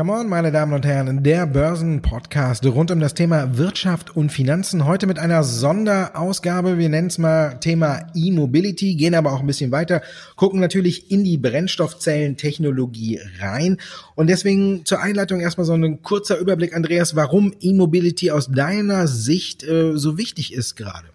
Come on, meine Damen und Herren, der Börsenpodcast rund um das Thema Wirtschaft und Finanzen. Heute mit einer Sonderausgabe. Wir nennen es mal Thema E-Mobility, gehen aber auch ein bisschen weiter, gucken natürlich in die Brennstoffzellentechnologie rein. Und deswegen zur Einleitung erstmal so ein kurzer Überblick, Andreas, warum E-Mobility aus deiner Sicht äh, so wichtig ist gerade.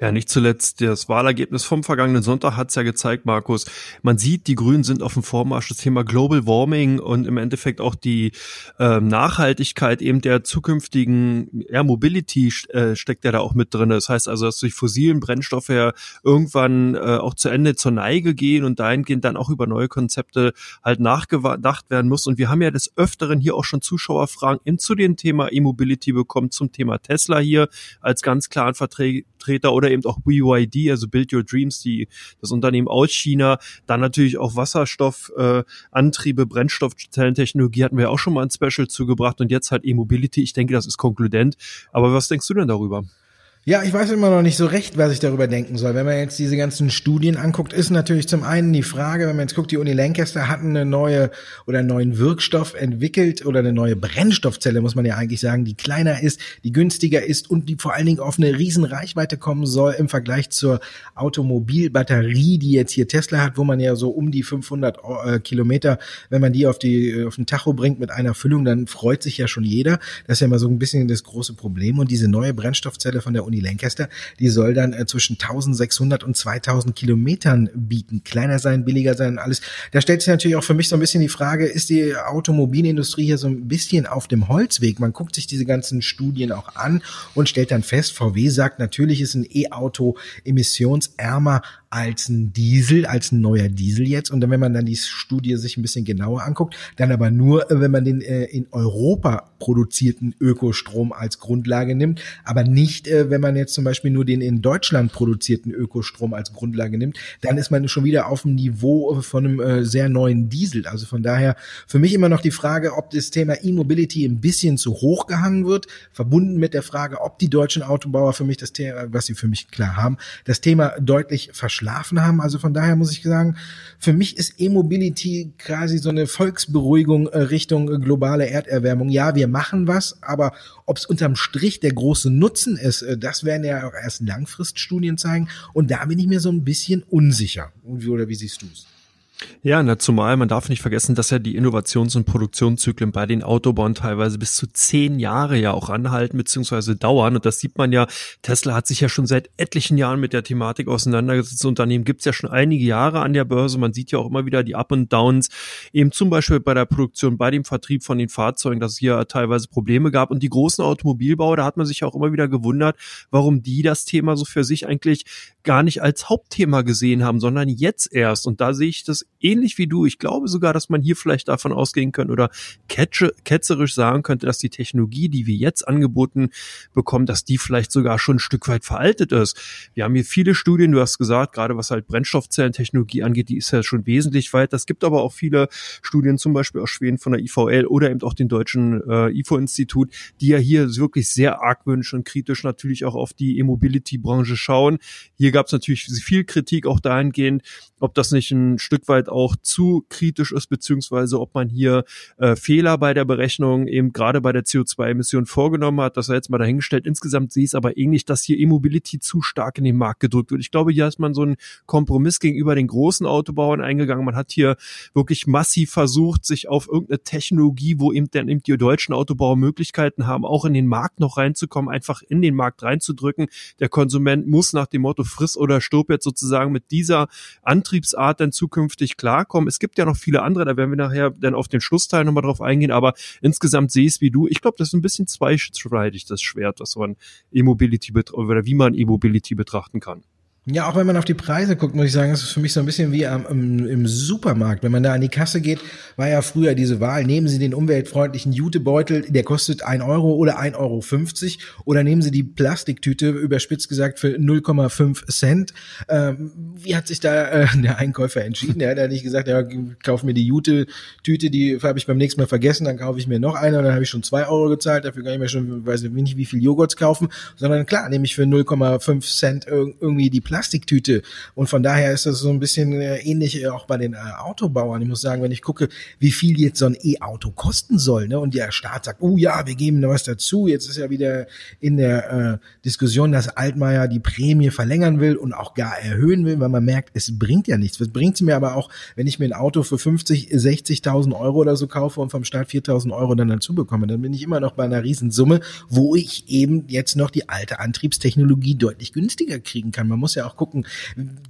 Ja, nicht zuletzt das Wahlergebnis vom vergangenen Sonntag hat es ja gezeigt, Markus. Man sieht, die Grünen sind auf dem Vormarsch. Das Thema Global Warming und im Endeffekt auch die äh, Nachhaltigkeit eben der zukünftigen Air Mobility äh, steckt ja da auch mit drin. Das heißt also, dass durch fossilen Brennstoffe ja irgendwann äh, auch zu Ende zur Neige gehen und dahingehend dann auch über neue Konzepte halt nachgedacht werden muss. Und wir haben ja des Öfteren hier auch schon Zuschauerfragen in zu dem Thema E-Mobility bekommen, zum Thema Tesla hier als ganz klaren Vertreter oder oder eben auch BYD, also Build Your Dreams, die das Unternehmen aus China, dann natürlich auch Wasserstoffantriebe, äh, Brennstoffzellentechnologie hatten wir auch schon mal ein Special zugebracht und jetzt halt E-Mobility. Ich denke, das ist konkludent. Aber was denkst du denn darüber? Ja, ich weiß immer noch nicht so recht, was ich darüber denken soll. Wenn man jetzt diese ganzen Studien anguckt, ist natürlich zum einen die Frage, wenn man jetzt guckt, die Uni Lancaster hat eine neue oder einen neuen Wirkstoff entwickelt oder eine neue Brennstoffzelle, muss man ja eigentlich sagen, die kleiner ist, die günstiger ist und die vor allen Dingen auf eine riesen Reichweite kommen soll im Vergleich zur Automobilbatterie, die jetzt hier Tesla hat, wo man ja so um die 500 äh, Kilometer, wenn man die auf die auf den Tacho bringt mit einer Füllung, dann freut sich ja schon jeder. Das ist ja immer so ein bisschen das große Problem und diese neue Brennstoffzelle von der Uni Uni Lancaster, die soll dann äh, zwischen 1600 und 2000 Kilometern bieten. Kleiner sein, billiger sein, alles. Da stellt sich natürlich auch für mich so ein bisschen die Frage, ist die Automobilindustrie hier so ein bisschen auf dem Holzweg? Man guckt sich diese ganzen Studien auch an und stellt dann fest, VW sagt, natürlich ist ein E-Auto emissionsärmer als ein Diesel, als ein neuer Diesel jetzt. Und dann, wenn man dann die Studie sich ein bisschen genauer anguckt, dann aber nur, äh, wenn man den äh, in Europa produzierten Ökostrom als Grundlage nimmt, aber nicht, äh, wenn man jetzt zum Beispiel nur den in Deutschland produzierten Ökostrom als Grundlage nimmt, dann ist man schon wieder auf dem Niveau von einem äh, sehr neuen Diesel. Also von daher für mich immer noch die Frage, ob das Thema E-Mobility ein bisschen zu hoch gehangen wird, verbunden mit der Frage, ob die deutschen Autobauer für mich das Thema, was sie für mich klar haben, das Thema deutlich verschlafen haben. Also von daher muss ich sagen, für mich ist E-Mobility quasi so eine Volksberuhigung äh, Richtung äh, globale Erderwärmung. Ja, wir machen was, aber ob es unterm Strich der große Nutzen ist, äh, das werden ja auch erst Langfriststudien zeigen. Und da bin ich mir so ein bisschen unsicher. Oder wie siehst du es? Ja, na, zumal man darf nicht vergessen, dass ja die Innovations- und Produktionszyklen bei den Autobahnen teilweise bis zu zehn Jahre ja auch anhalten bzw. dauern. Und das sieht man ja, Tesla hat sich ja schon seit etlichen Jahren mit der Thematik auseinandergesetzt. Das Unternehmen gibt's ja schon einige Jahre an der Börse. Man sieht ja auch immer wieder die Up und Downs, eben zum Beispiel bei der Produktion, bei dem Vertrieb von den Fahrzeugen, dass es hier teilweise Probleme gab. Und die großen Automobilbauer, da hat man sich auch immer wieder gewundert, warum die das Thema so für sich eigentlich gar nicht als Hauptthema gesehen haben, sondern jetzt erst. Und da sehe ich das ähnlich wie du. Ich glaube sogar, dass man hier vielleicht davon ausgehen könnte oder ketzerisch sagen könnte, dass die Technologie, die wir jetzt angeboten bekommen, dass die vielleicht sogar schon ein Stück weit veraltet ist. Wir haben hier viele Studien, du hast gesagt, gerade was halt Brennstoffzellentechnologie angeht, die ist ja schon wesentlich weit. Es gibt aber auch viele Studien, zum Beispiel aus Schweden von der IVL oder eben auch den deutschen äh, IFO-Institut, die ja hier wirklich sehr argwöhnisch und kritisch natürlich auch auf die E-Mobility-Branche schauen. Hier gab es natürlich viel Kritik auch dahingehend, ob das nicht ein Stück weit auch zu kritisch ist, beziehungsweise ob man hier äh, Fehler bei der Berechnung eben gerade bei der CO2-Emission vorgenommen hat. Das sei jetzt mal dahingestellt. Insgesamt sehe ich es aber ähnlich, dass hier E-Mobility zu stark in den Markt gedrückt wird. Ich glaube, hier ist man so einen Kompromiss gegenüber den großen Autobauern eingegangen. Man hat hier wirklich massiv versucht, sich auf irgendeine Technologie, wo eben dann eben die deutschen Autobauer Möglichkeiten haben, auch in den Markt noch reinzukommen, einfach in den Markt reinzudrücken. Der Konsument muss nach dem Motto friss oder stirb jetzt sozusagen mit dieser Antriebsart dann zukünftig klarkommen. Es gibt ja noch viele andere, da werden wir nachher dann auf den Schlussteil nochmal drauf eingehen, aber insgesamt sehe ich es wie du. Ich glaube, das ist ein bisschen zweischneidig, das Schwert, was man E-Mobility oder wie man E-Mobility betrachten kann. Ja, auch wenn man auf die Preise guckt, muss ich sagen, ist für mich so ein bisschen wie am, im, im, Supermarkt. Wenn man da an die Kasse geht, war ja früher diese Wahl, nehmen Sie den umweltfreundlichen Jutebeutel, der kostet ein Euro oder ein Euro fünfzig, oder nehmen Sie die Plastiktüte, überspitzt gesagt, für 0,5 Cent. Ähm, wie hat sich da äh, der Einkäufer entschieden? Er hat ja nicht gesagt, ja, kauf mir die Jute-Tüte, die habe ich beim nächsten Mal vergessen, dann kaufe ich mir noch eine und dann habe ich schon zwei Euro gezahlt, dafür kann ich mir schon, weiß nicht, wie viel Joghurts kaufen, sondern klar, nehme ich für 0,5 Cent irgendwie die Plastik Plastiktüte. Und von daher ist das so ein bisschen äh, ähnlich äh, auch bei den äh, Autobauern. Ich muss sagen, wenn ich gucke, wie viel jetzt so ein E-Auto kosten soll, ne, und der Staat sagt, oh ja, wir geben da was dazu. Jetzt ist ja wieder in der äh, Diskussion, dass Altmaier die Prämie verlängern will und auch gar erhöhen will, weil man merkt, es bringt ja nichts. Was bringt es mir aber auch, wenn ich mir ein Auto für 50, 60.000 Euro oder so kaufe und vom Staat 4.000 Euro dann dazu bekomme, dann bin ich immer noch bei einer Riesensumme, wo ich eben jetzt noch die alte Antriebstechnologie deutlich günstiger kriegen kann. Man muss ja auch gucken,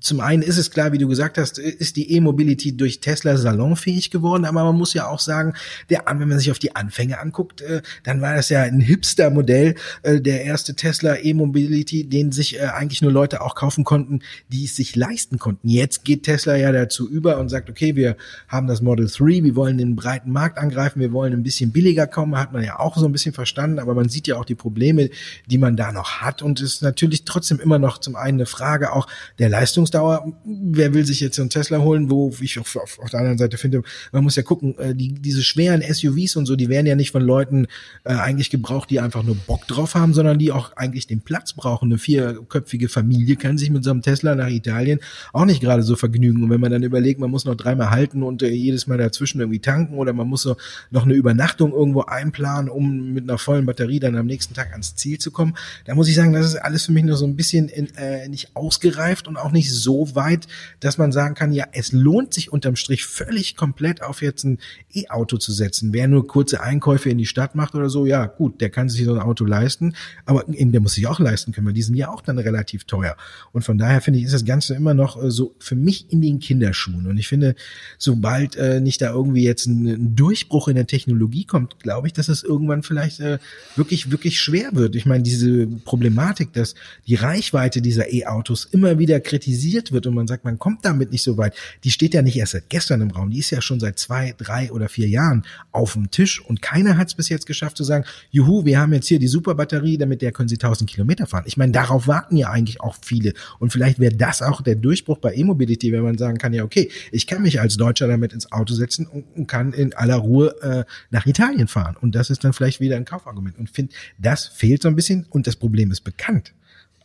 zum einen ist es klar, wie du gesagt hast, ist die E-Mobility durch Tesla salonfähig geworden, aber man muss ja auch sagen, der, wenn man sich auf die Anfänge anguckt, äh, dann war das ja ein Hipster-Modell, äh, der erste Tesla E-Mobility, den sich äh, eigentlich nur Leute auch kaufen konnten, die es sich leisten konnten. Jetzt geht Tesla ja dazu über und sagt, okay, wir haben das Model 3, wir wollen den breiten Markt angreifen, wir wollen ein bisschen billiger kommen, hat man ja auch so ein bisschen verstanden, aber man sieht ja auch die Probleme, die man da noch hat und es ist natürlich trotzdem immer noch zum einen eine Frage auch der Leistungsdauer. Wer will sich jetzt so einen Tesla holen, wo ich auf, auf, auf der anderen Seite finde, man muss ja gucken, äh, die, diese schweren SUVs und so, die werden ja nicht von Leuten äh, eigentlich gebraucht, die einfach nur Bock drauf haben, sondern die auch eigentlich den Platz brauchen. Eine vierköpfige Familie kann sich mit so einem Tesla nach Italien auch nicht gerade so vergnügen. Und wenn man dann überlegt, man muss noch dreimal halten und äh, jedes Mal dazwischen irgendwie tanken oder man muss so noch eine Übernachtung irgendwo einplanen, um mit einer vollen Batterie dann am nächsten Tag ans Ziel zu kommen, da muss ich sagen, das ist alles für mich noch so ein bisschen in, äh, nicht ausgereift und auch nicht so weit, dass man sagen kann, ja, es lohnt sich unterm Strich völlig komplett auf jetzt ein E-Auto zu setzen. Wer nur kurze Einkäufe in die Stadt macht oder so, ja gut, der kann sich so ein Auto leisten, aber eben der muss sich auch leisten können, weil die sind ja auch dann relativ teuer. Und von daher finde ich, ist das Ganze immer noch äh, so für mich in den Kinderschuhen. Und ich finde, sobald äh, nicht da irgendwie jetzt ein, ein Durchbruch in der Technologie kommt, glaube ich, dass es irgendwann vielleicht äh, wirklich, wirklich schwer wird. Ich meine, diese Problematik, dass die Reichweite dieser E-Autos immer wieder kritisiert wird und man sagt, man kommt damit nicht so weit, die steht ja nicht erst seit gestern im Raum, die ist ja schon seit zwei, drei oder vier Jahren auf dem Tisch und keiner hat es bis jetzt geschafft zu sagen, juhu, wir haben jetzt hier die Superbatterie, damit der können sie 1000 Kilometer fahren. Ich meine, darauf warten ja eigentlich auch viele und vielleicht wäre das auch der Durchbruch bei E-Mobility, wenn man sagen kann, ja okay, ich kann mich als Deutscher damit ins Auto setzen und, und kann in aller Ruhe äh, nach Italien fahren und das ist dann vielleicht wieder ein Kaufargument und finde, das fehlt so ein bisschen und das Problem ist bekannt.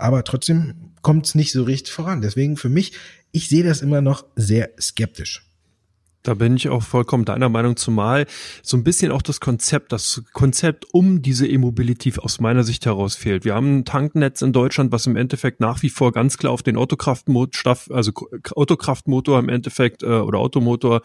Aber trotzdem kommt es nicht so richtig voran. Deswegen für mich, ich sehe das immer noch sehr skeptisch. Da bin ich auch vollkommen deiner Meinung, zumal so ein bisschen auch das Konzept, das Konzept um diese E-Mobility aus meiner Sicht heraus fehlt. Wir haben ein Tanknetz in Deutschland, was im Endeffekt nach wie vor ganz klar auf den Autokraftmotor, also Autokraftmotor im Endeffekt äh, oder Automotor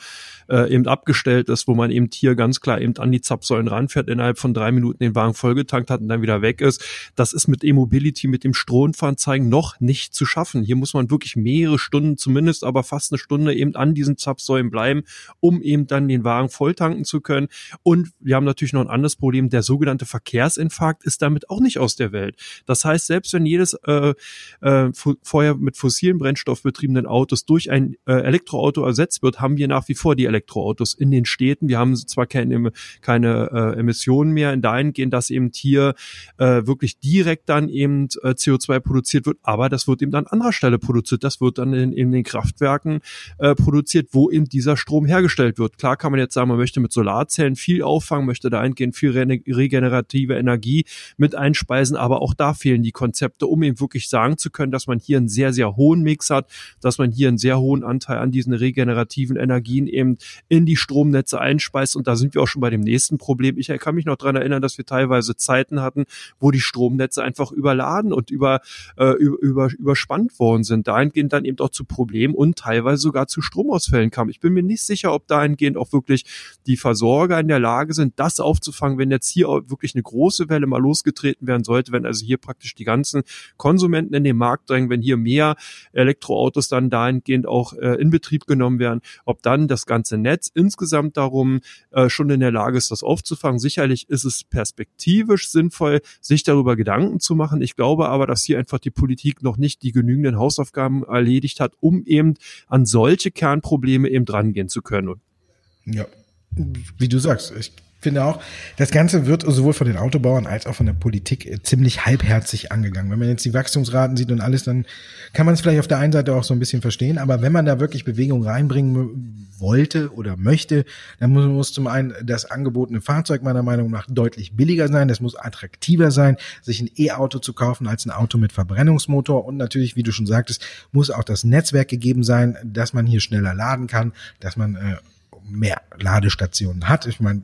äh, eben abgestellt ist, wo man eben hier ganz klar eben an die Zapfsäulen ranfährt, innerhalb von drei Minuten den Wagen vollgetankt hat und dann wieder weg ist. Das ist mit E-Mobility, mit dem Stromfahrzeigen noch nicht zu schaffen. Hier muss man wirklich mehrere Stunden, zumindest aber fast eine Stunde eben an diesen Zapfsäulen bleiben um eben dann den Wagen volltanken zu können. Und wir haben natürlich noch ein anderes Problem, der sogenannte Verkehrsinfarkt ist damit auch nicht aus der Welt. Das heißt, selbst wenn jedes äh, äh, vorher mit fossilen Brennstoff betriebenen Autos durch ein äh, Elektroauto ersetzt wird, haben wir nach wie vor die Elektroautos in den Städten. Wir haben zwar keine, keine äh, Emissionen mehr in dahingehend, dass eben hier äh, wirklich direkt dann eben äh, CO2 produziert wird, aber das wird eben an anderer Stelle produziert. Das wird dann in, in den Kraftwerken äh, produziert, wo eben dieser Strom Strom hergestellt wird. Klar kann man jetzt sagen, man möchte mit Solarzellen viel auffangen, möchte da eingehend viel regenerative Energie mit einspeisen, aber auch da fehlen die Konzepte, um eben wirklich sagen zu können, dass man hier einen sehr, sehr hohen Mix hat, dass man hier einen sehr hohen Anteil an diesen regenerativen Energien eben in die Stromnetze einspeist. Und da sind wir auch schon bei dem nächsten Problem. Ich kann mich noch dran erinnern, dass wir teilweise Zeiten hatten, wo die Stromnetze einfach überladen und über, äh, über, überspannt worden sind. Dahingehend dann eben auch zu Problemen und teilweise sogar zu Stromausfällen kam. Ich bin mir nicht sicher, ob dahingehend auch wirklich die Versorger in der Lage sind, das aufzufangen, wenn jetzt hier wirklich eine große Welle mal losgetreten werden sollte, wenn also hier praktisch die ganzen Konsumenten in den Markt drängen, wenn hier mehr Elektroautos dann dahingehend auch äh, in Betrieb genommen werden, ob dann das ganze Netz insgesamt darum äh, schon in der Lage ist, das aufzufangen. Sicherlich ist es perspektivisch sinnvoll, sich darüber Gedanken zu machen. Ich glaube aber, dass hier einfach die Politik noch nicht die genügenden Hausaufgaben erledigt hat, um eben an solche Kernprobleme eben drangehen zu können. Ja. wie du sagst, ich finde auch, das Ganze wird sowohl von den Autobauern als auch von der Politik äh, ziemlich halbherzig angegangen. Wenn man jetzt die Wachstumsraten sieht und alles, dann kann man es vielleicht auf der einen Seite auch so ein bisschen verstehen, aber wenn man da wirklich Bewegung reinbringen wollte oder möchte, dann muss, muss zum einen das angebotene Fahrzeug meiner Meinung nach deutlich billiger sein, das muss attraktiver sein, sich ein E-Auto zu kaufen als ein Auto mit Verbrennungsmotor. Und natürlich, wie du schon sagtest, muss auch das Netzwerk gegeben sein, dass man hier schneller laden kann, dass man äh, mehr Ladestationen hat. Ich meine,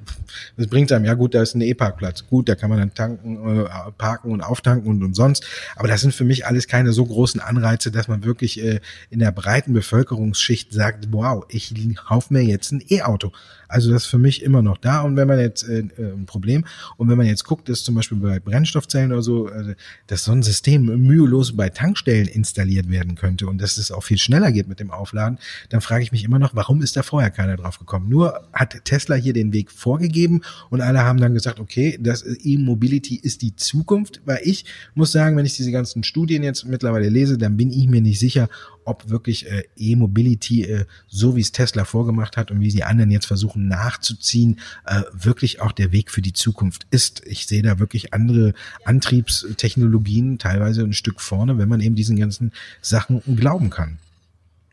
das bringt einem, ja gut, da ist ein E-Parkplatz. Gut, da kann man dann tanken, äh, parken und auftanken und umsonst. Aber das sind für mich alles keine so großen Anreize, dass man wirklich äh, in der breiten Bevölkerungsschicht sagt, wow, ich kauf mir jetzt ein E-Auto. Also das ist für mich immer noch da. Und wenn man jetzt äh, äh, ein Problem, und wenn man jetzt guckt, ist zum Beispiel bei Brennstoffzellen oder so, äh, dass so ein System mühelos bei Tankstellen installiert werden könnte und dass es auch viel schneller geht mit dem Aufladen, dann frage ich mich immer noch, warum ist da vorher keiner drauf gekommen? Nur hat Tesla hier den Weg vorgegeben und alle haben dann gesagt, okay, das E-Mobility ist die Zukunft, weil ich muss sagen, wenn ich diese ganzen Studien jetzt mittlerweile lese, dann bin ich mir nicht sicher, ob wirklich äh, E-Mobility, äh, so wie es Tesla vorgemacht hat und wie die anderen jetzt versuchen nachzuziehen, äh, wirklich auch der Weg für die Zukunft ist. Ich sehe da wirklich andere Antriebstechnologien teilweise ein Stück vorne, wenn man eben diesen ganzen Sachen glauben kann.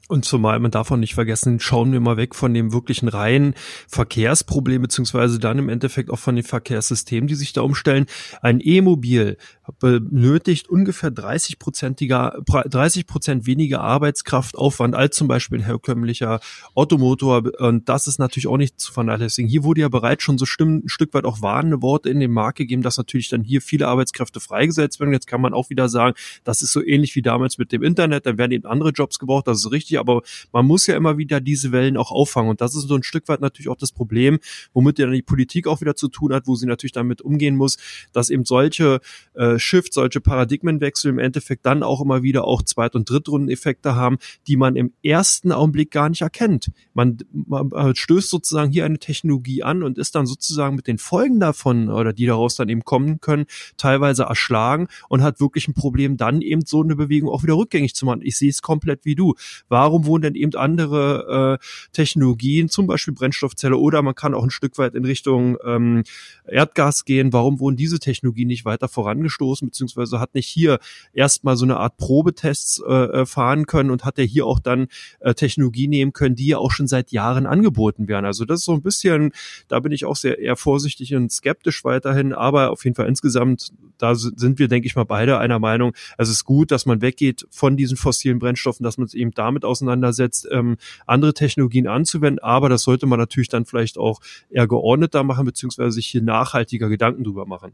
Und zumal man davon nicht vergessen, schauen wir mal weg von dem wirklichen reinen Verkehrsproblem, beziehungsweise dann im Endeffekt auch von den Verkehrssystemen, die sich da umstellen. Ein E-Mobil benötigt ungefähr 30 Prozentiger, 30 Prozent weniger Arbeitskraftaufwand als zum Beispiel ein herkömmlicher Automotor. Und das ist natürlich auch nicht zu vernachlässigen. Hier wurde ja bereits schon so stimmen, ein Stück weit auch warnende Worte in den Markt gegeben, dass natürlich dann hier viele Arbeitskräfte freigesetzt werden. Jetzt kann man auch wieder sagen, das ist so ähnlich wie damals mit dem Internet. Dann werden eben andere Jobs gebraucht. Das ist richtig aber man muss ja immer wieder diese Wellen auch auffangen. Und das ist so ein Stück weit natürlich auch das Problem, womit ja dann die Politik auch wieder zu tun hat, wo sie natürlich damit umgehen muss, dass eben solche äh, Shift, solche Paradigmenwechsel im Endeffekt dann auch immer wieder auch Zweit- und Drittrundeneffekte haben, die man im ersten Augenblick gar nicht erkennt. Man, man stößt sozusagen hier eine Technologie an und ist dann sozusagen mit den Folgen davon oder die daraus dann eben kommen können, teilweise erschlagen und hat wirklich ein Problem, dann eben so eine Bewegung auch wieder rückgängig zu machen. Ich sehe es komplett wie du. Warum warum wurden denn eben andere äh, Technologien, zum Beispiel Brennstoffzelle oder man kann auch ein Stück weit in Richtung ähm, Erdgas gehen, warum wurden diese Technologien nicht weiter vorangestoßen, beziehungsweise hat nicht hier erstmal so eine Art Probetests äh, äh fahren können und hat er hier auch dann äh, Technologie nehmen können, die ja auch schon seit Jahren angeboten werden. Also das ist so ein bisschen, da bin ich auch sehr eher vorsichtig und skeptisch weiterhin, aber auf jeden Fall insgesamt, da sind wir, denke ich mal, beide einer Meinung, es ist gut, dass man weggeht von diesen fossilen Brennstoffen, dass man es eben damit aus auseinandersetzt, ähm, andere Technologien anzuwenden. Aber das sollte man natürlich dann vielleicht auch eher geordneter machen, beziehungsweise sich hier nachhaltiger Gedanken drüber machen.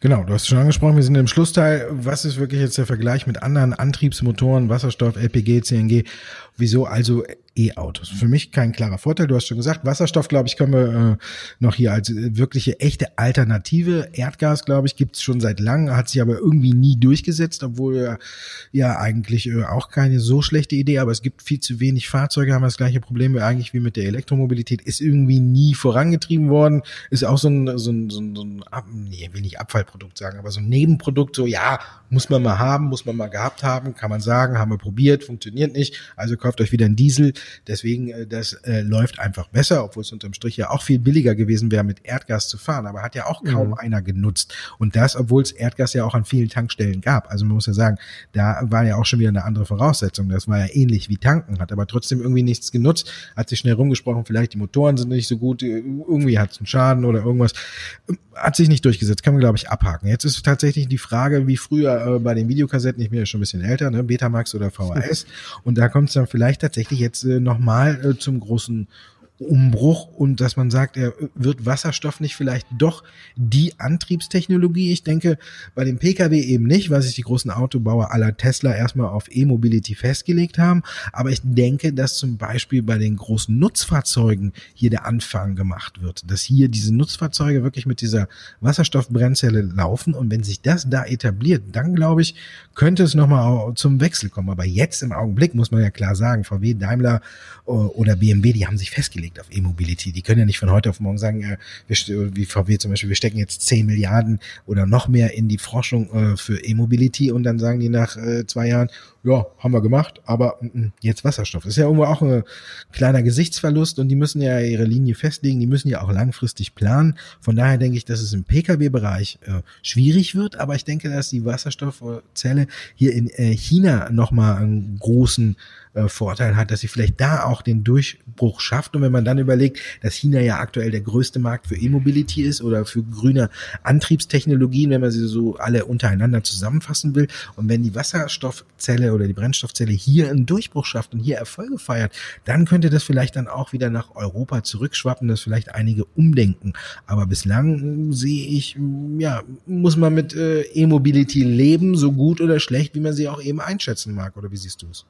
Genau, du hast schon angesprochen, wir sind im Schlussteil. Was ist wirklich jetzt der Vergleich mit anderen Antriebsmotoren, Wasserstoff, LPG, CNG? Wieso also E-Autos. Für mich kein klarer Vorteil. Du hast schon gesagt, Wasserstoff, glaube ich, können wir äh, noch hier als äh, wirkliche echte Alternative. Erdgas, glaube ich, gibt es schon seit langem, hat sich aber irgendwie nie durchgesetzt, obwohl ja eigentlich äh, auch keine so schlechte Idee, aber es gibt viel zu wenig Fahrzeuge, haben das gleiche Problem wie eigentlich wie mit der Elektromobilität, ist irgendwie nie vorangetrieben worden, ist auch so ein, so ein, so ein, so ein nee, will nicht Abfallprodukt sagen, aber so ein Nebenprodukt, so ja, muss man mal haben, muss man mal gehabt haben, kann man sagen, haben wir probiert, funktioniert nicht, also kauft euch wieder einen Diesel Deswegen, äh, das äh, läuft einfach besser, obwohl es unterm Strich ja auch viel billiger gewesen wäre, mit Erdgas zu fahren. Aber hat ja auch kaum mhm. einer genutzt. Und das, obwohl es Erdgas ja auch an vielen Tankstellen gab. Also man muss ja sagen, da war ja auch schon wieder eine andere Voraussetzung. Das war ja ähnlich wie tanken, hat aber trotzdem irgendwie nichts genutzt, hat sich schnell rumgesprochen, vielleicht die Motoren sind nicht so gut, irgendwie hat es einen Schaden oder irgendwas. Hat sich nicht durchgesetzt, kann man glaube ich abhaken. Jetzt ist tatsächlich die Frage, wie früher äh, bei den Videokassetten, ich bin ja schon ein bisschen älter, ne, Betamax oder VHS. Und da kommt es dann vielleicht tatsächlich jetzt äh, nochmal äh, zum großen Umbruch und dass man sagt, er wird Wasserstoff nicht vielleicht doch die Antriebstechnologie. Ich denke bei dem Pkw eben nicht, weil sich die großen Autobauer aller Tesla erstmal auf E-Mobility festgelegt haben. Aber ich denke, dass zum Beispiel bei den großen Nutzfahrzeugen hier der Anfang gemacht wird, dass hier diese Nutzfahrzeuge wirklich mit dieser Wasserstoffbrennzelle laufen und wenn sich das da etabliert, dann glaube ich, könnte es nochmal zum Wechsel kommen. Aber jetzt im Augenblick muss man ja klar sagen, VW, Daimler äh, oder BMW, die haben sich festgelegt festgelegt auf E-Mobility. Die können ja nicht von heute auf morgen sagen, äh, wir, wie VW zum Beispiel, wir stecken jetzt 10 Milliarden oder noch mehr in die Forschung äh, für E-Mobility und dann sagen die nach äh, zwei Jahren, ja, haben wir gemacht, aber mm, mm, jetzt Wasserstoff. Das ist ja irgendwo auch ein kleiner Gesichtsverlust und die müssen ja ihre Linie festlegen, die müssen ja auch langfristig planen. Von daher denke ich, dass es im Pkw-Bereich äh, schwierig wird, aber ich denke, dass die Wasserstoffzelle hier in äh, China nochmal einen großen äh, Vorteil hat, dass sie vielleicht da auch den Durchbruch schafft. Und wenn man dann überlegt, dass China ja aktuell der größte Markt für E-Mobility ist oder für grüne Antriebstechnologien, wenn man sie so alle untereinander zusammenfassen will. Und wenn die Wasserstoffzelle oder die Brennstoffzelle hier einen Durchbruch schafft und hier Erfolge feiert, dann könnte das vielleicht dann auch wieder nach Europa zurückschwappen, dass vielleicht einige umdenken. Aber bislang sehe ich, ja, muss man mit äh, E-Mobility leben, so gut oder schlecht, wie man sie auch eben einschätzen mag. Oder wie siehst du es?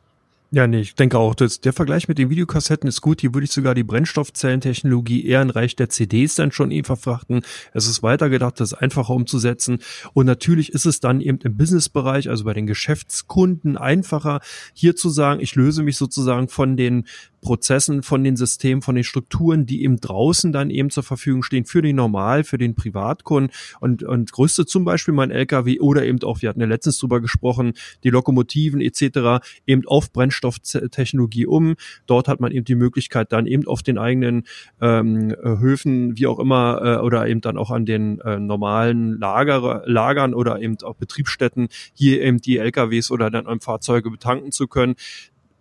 Ja, nee, ich denke auch, das, der Vergleich mit den Videokassetten ist gut. Hier würde ich sogar die Brennstoffzellentechnologie eher in Reich der CDs dann schon eben verfrachten. Es ist weitergedacht, das einfacher umzusetzen. Und natürlich ist es dann eben im Businessbereich, also bei den Geschäftskunden einfacher, hier zu sagen, ich löse mich sozusagen von den Prozessen, von den Systemen, von den Strukturen, die eben draußen dann eben zur Verfügung stehen für den Normal, für den Privatkunden und, und größte zum Beispiel mein LKW oder eben auch, wir hatten ja letztens drüber gesprochen, die Lokomotiven etc. eben auf Brennstofftechnologie um. Dort hat man eben die Möglichkeit dann eben auf den eigenen ähm, Höfen, wie auch immer, äh, oder eben dann auch an den äh, normalen Lager, Lagern oder eben auch Betriebsstätten hier eben die LKWs oder dann Fahrzeuge betanken zu können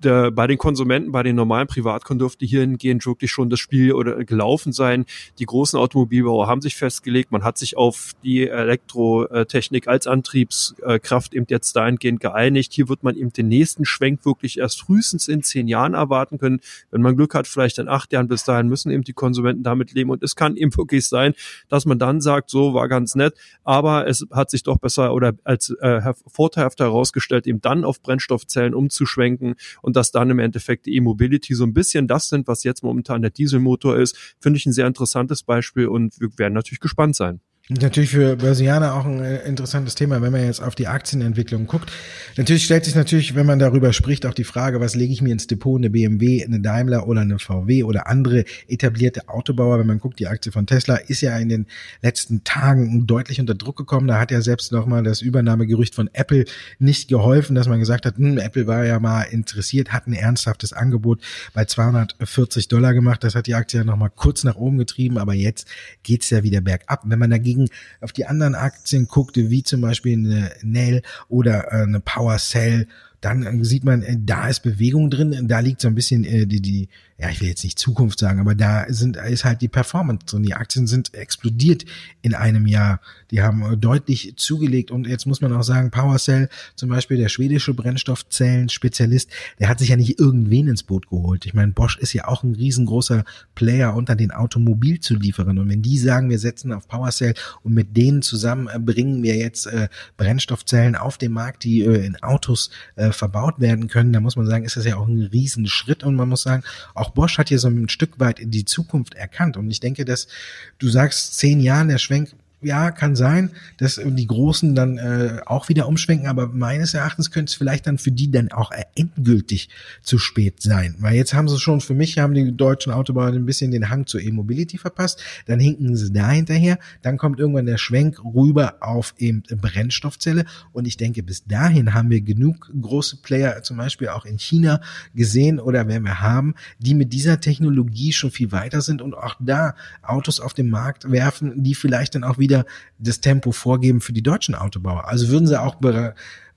der, bei den Konsumenten, bei den normalen Privatkunden dürfte hierhingehend wirklich schon das Spiel oder gelaufen sein. Die großen Automobilbauer haben sich festgelegt, man hat sich auf die Elektrotechnik als Antriebskraft eben jetzt dahingehend geeinigt. Hier wird man eben den nächsten Schwenk wirklich erst frühestens in zehn Jahren erwarten können. Wenn man Glück hat, vielleicht in acht Jahren. Bis dahin müssen eben die Konsumenten damit leben. Und es kann eben wirklich sein, dass man dann sagt, so war ganz nett, aber es hat sich doch besser oder als äh, vorteilhaft herausgestellt, eben dann auf Brennstoffzellen umzuschwenken und und dass dann im Endeffekt die E-Mobility so ein bisschen das sind, was jetzt momentan der Dieselmotor ist, finde ich ein sehr interessantes Beispiel und wir werden natürlich gespannt sein. Natürlich für Börsianer auch ein äh, interessantes Thema, wenn man jetzt auf die Aktienentwicklung guckt. Natürlich stellt sich natürlich, wenn man darüber spricht, auch die Frage, was lege ich mir ins Depot, eine BMW, eine Daimler oder eine VW oder andere etablierte Autobauer. Wenn man guckt, die Aktie von Tesla ist ja in den letzten Tagen deutlich unter Druck gekommen. Da hat ja selbst nochmal das Übernahmegerücht von Apple nicht geholfen, dass man gesagt hat, hm, Apple war ja mal interessiert, hat ein ernsthaftes Angebot bei 240 Dollar gemacht. Das hat die Aktie ja nochmal kurz nach oben getrieben, aber jetzt geht's ja wieder bergab. Wenn man dagegen dagegen auf die anderen Aktien guckte, wie zum Beispiel eine Nell oder äh, eine PowerCell, dann sieht man, äh, da ist Bewegung drin, da liegt so ein bisschen äh, die, die ja, ich will jetzt nicht Zukunft sagen, aber da sind, ist halt die Performance und die Aktien sind explodiert in einem Jahr. Die haben äh, deutlich zugelegt und jetzt muss man auch sagen, PowerCell, zum Beispiel der schwedische Brennstoffzellen-Spezialist, der hat sich ja nicht irgendwen ins Boot geholt. Ich meine, Bosch ist ja auch ein riesengroßer Player unter den Automobilzulieferern und wenn die sagen, wir setzen auf PowerCell und mit denen zusammen äh, bringen wir jetzt äh, Brennstoffzellen auf den Markt, die äh, in Autos äh, verbaut werden können, dann muss man sagen, ist das ja auch ein Riesenschritt und man muss sagen, auch Bosch hat hier so ein Stück weit in die Zukunft erkannt. Und ich denke, dass du sagst, zehn Jahren der Schwenk ja, kann sein, dass die Großen dann äh, auch wieder umschwenken, aber meines Erachtens könnte es vielleicht dann für die dann auch endgültig zu spät sein. Weil jetzt haben sie schon, für mich haben die deutschen Autobauer ein bisschen den Hang zur E-Mobility verpasst, dann hinken sie da hinterher, dann kommt irgendwann der Schwenk rüber auf eben Brennstoffzelle. Und ich denke, bis dahin haben wir genug große Player, zum Beispiel auch in China gesehen oder werden wir haben, die mit dieser Technologie schon viel weiter sind und auch da Autos auf den Markt werfen, die vielleicht dann auch wieder wieder das Tempo vorgeben für die deutschen Autobauer. Also würden sie auch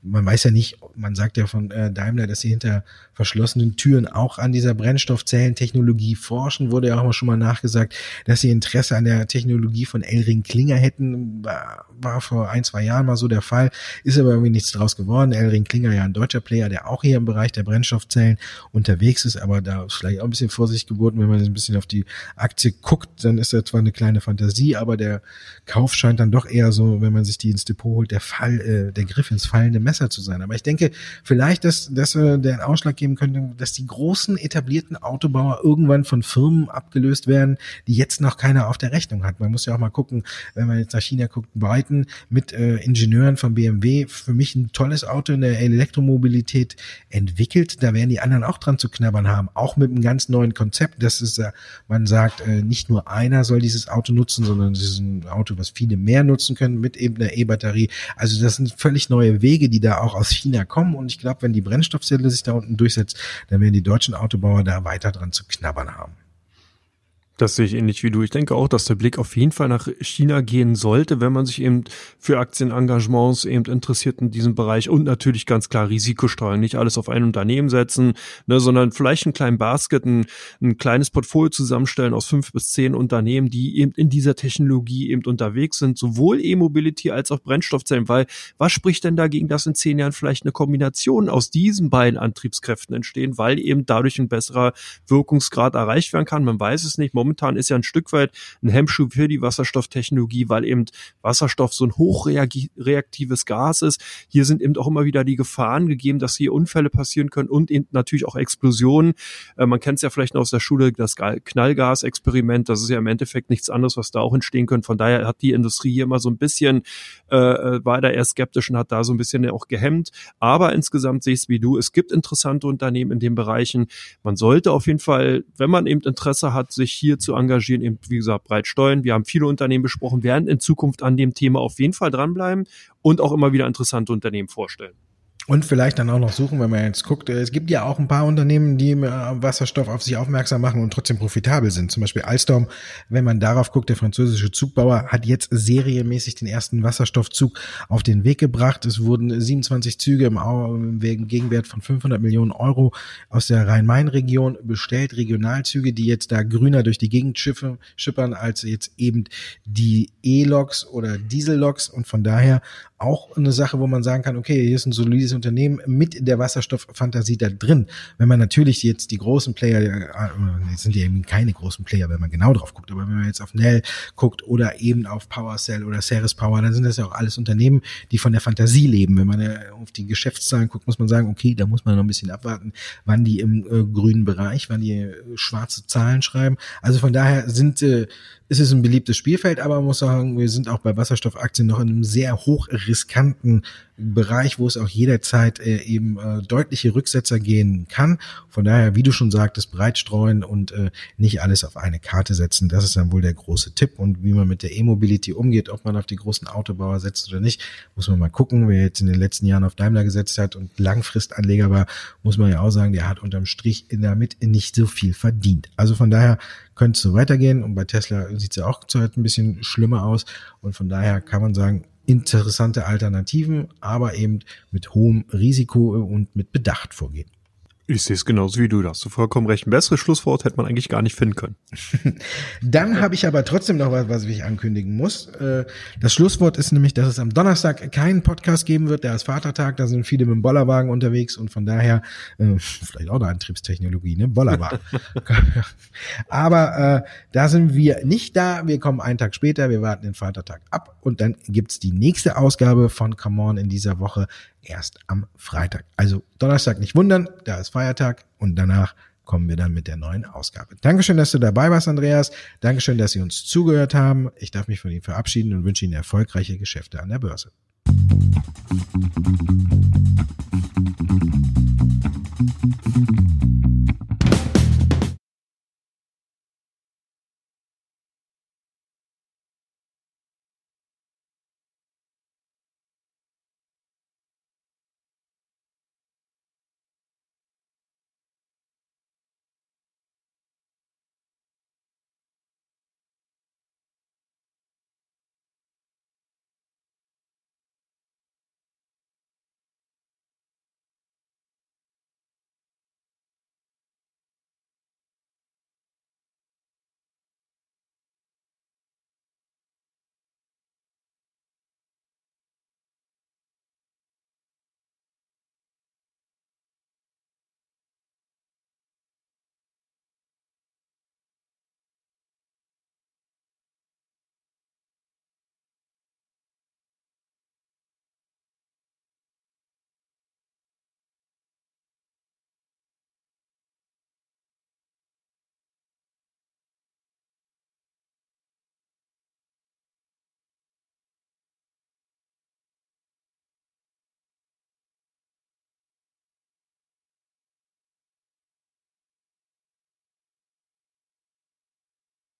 man weiß ja nicht, man sagt ja von äh, Daimler, dass sie hinter verschlossenen Türen auch an dieser Brennstoffzellentechnologie forschen, wurde ja auch mal schon mal nachgesagt, dass sie Interesse an der Technologie von Elring Klinger hätten, war, vor ein, zwei Jahren mal so der Fall, ist aber irgendwie nichts draus geworden. Elring Klinger ja ein deutscher Player, der auch hier im Bereich der Brennstoffzellen unterwegs ist, aber da ist vielleicht auch ein bisschen Vorsicht geboten, wenn man ein bisschen auf die Aktie guckt, dann ist da zwar eine kleine Fantasie, aber der Kauf scheint dann doch eher so, wenn man sich die ins Depot holt, der Fall, äh, der Griff ins fallende Messer besser zu sein. Aber ich denke, vielleicht, dass, dass äh, der Ausschlag geben könnte, dass die großen etablierten Autobauer irgendwann von Firmen abgelöst werden, die jetzt noch keiner auf der Rechnung hat. Man muss ja auch mal gucken, wenn man jetzt nach China guckt, Brighton mit äh, Ingenieuren von BMW, für mich ein tolles Auto in der Elektromobilität entwickelt. Da werden die anderen auch dran zu knabbern haben, auch mit einem ganz neuen Konzept. Das ist, äh, man sagt, äh, nicht nur einer soll dieses Auto nutzen, sondern es ist ein Auto, was viele mehr nutzen können mit eben einer E-Batterie. Also das sind völlig neue Wege, die da auch aus China kommen. Und ich glaube, wenn die Brennstoffzelle sich da unten durchsetzt, dann werden die deutschen Autobauer da weiter dran zu knabbern haben. Das sehe ich ähnlich wie du. Ich denke auch, dass der Blick auf jeden Fall nach China gehen sollte, wenn man sich eben für Aktienengagements eben interessiert in diesem Bereich und natürlich ganz klar Risikostreuung. Nicht alles auf ein Unternehmen setzen, ne, sondern vielleicht einen kleinen Basket, ein, ein kleines Portfolio zusammenstellen aus fünf bis zehn Unternehmen, die eben in dieser Technologie eben unterwegs sind, sowohl E-Mobility als auch Brennstoffzellen, weil was spricht denn dagegen, dass in zehn Jahren vielleicht eine Kombination aus diesen beiden Antriebskräften entstehen, weil eben dadurch ein besserer Wirkungsgrad erreicht werden kann. Man weiß es nicht momentan ist ja ein Stück weit ein Hemmschuh für die Wasserstofftechnologie, weil eben Wasserstoff so ein hochreaktives Gas ist. Hier sind eben auch immer wieder die Gefahren gegeben, dass hier Unfälle passieren können und eben natürlich auch Explosionen. Äh, man kennt es ja vielleicht noch aus der Schule, das Knallgas-Experiment, das ist ja im Endeffekt nichts anderes, was da auch entstehen könnte. Von daher hat die Industrie hier immer so ein bisschen, äh, äh war da eher skeptisch und hat da so ein bisschen auch gehemmt. Aber insgesamt sehe ich es wie du, es gibt interessante Unternehmen in den Bereichen. Man sollte auf jeden Fall, wenn man eben Interesse hat, sich hier hier zu engagieren, eben wie gesagt, breit steuern. Wir haben viele Unternehmen besprochen, werden in Zukunft an dem Thema auf jeden Fall dranbleiben und auch immer wieder interessante Unternehmen vorstellen. Und vielleicht dann auch noch suchen, wenn man jetzt guckt, es gibt ja auch ein paar Unternehmen, die Wasserstoff auf sich aufmerksam machen und trotzdem profitabel sind. Zum Beispiel Alstom, wenn man darauf guckt, der französische Zugbauer hat jetzt serienmäßig den ersten Wasserstoffzug auf den Weg gebracht. Es wurden 27 Züge im Gegenwert von 500 Millionen Euro aus der Rhein-Main-Region bestellt, Regionalzüge, die jetzt da grüner durch die Gegend schippern als jetzt eben die E-Loks oder Diesel-Loks und von daher auch eine Sache, wo man sagen kann, okay, hier ist ein solides Unternehmen mit der Wasserstofffantasie da drin. Wenn man natürlich jetzt die großen Player, äh, jetzt sind ja eben keine großen Player, wenn man genau drauf guckt, aber wenn man jetzt auf Nell guckt oder eben auf PowerCell oder Ceres Power, dann sind das ja auch alles Unternehmen, die von der Fantasie leben. Wenn man äh, auf die Geschäftszahlen guckt, muss man sagen, okay, da muss man noch ein bisschen abwarten, wann die im äh, grünen Bereich, wann die äh, schwarze Zahlen schreiben. Also von daher sind äh, ist es ein beliebtes Spielfeld, aber man muss sagen, wir sind auch bei Wasserstoffaktien noch in einem sehr hoch riskanten Bereich, wo es auch jederzeit äh, eben äh, deutliche Rücksetzer gehen kann. Von daher, wie du schon sagtest, breit streuen und äh, nicht alles auf eine Karte setzen. Das ist dann wohl der große Tipp. Und wie man mit der E-Mobility umgeht, ob man auf die großen Autobauer setzt oder nicht, muss man mal gucken. Wer jetzt in den letzten Jahren auf Daimler gesetzt hat und Langfristanleger war, muss man ja auch sagen, der hat unterm Strich damit nicht so viel verdient. Also von daher könnte es so weitergehen. Und bei Tesla sieht es ja auch zurzeit ein bisschen schlimmer aus. Und von daher kann man sagen, interessante Alternativen, aber eben mit hohem Risiko und mit Bedacht vorgehen. Ich sehe es genauso wie du, da hast du vollkommen recht. Ein besseres Schlusswort hätte man eigentlich gar nicht finden können. Dann habe ich aber trotzdem noch was, was ich ankündigen muss. Äh, das Schlusswort ist nämlich, dass es am Donnerstag keinen Podcast geben wird. Der ist Vatertag, da sind viele mit dem Bollerwagen unterwegs und von daher äh, vielleicht auch eine Antriebstechnologie, ne? Bollerwagen. aber äh, da sind wir nicht da. Wir kommen einen Tag später, wir warten den Vatertag ab und dann gibt's die nächste Ausgabe von Come On in dieser Woche erst am Freitag. Also Donnerstag nicht wundern, da ist Feiertag und danach kommen wir dann mit der neuen Ausgabe. Dankeschön, dass du dabei warst, Andreas. Dankeschön, dass Sie uns zugehört haben. Ich darf mich von Ihnen verabschieden und wünsche Ihnen erfolgreiche Geschäfte an der Börse. Musik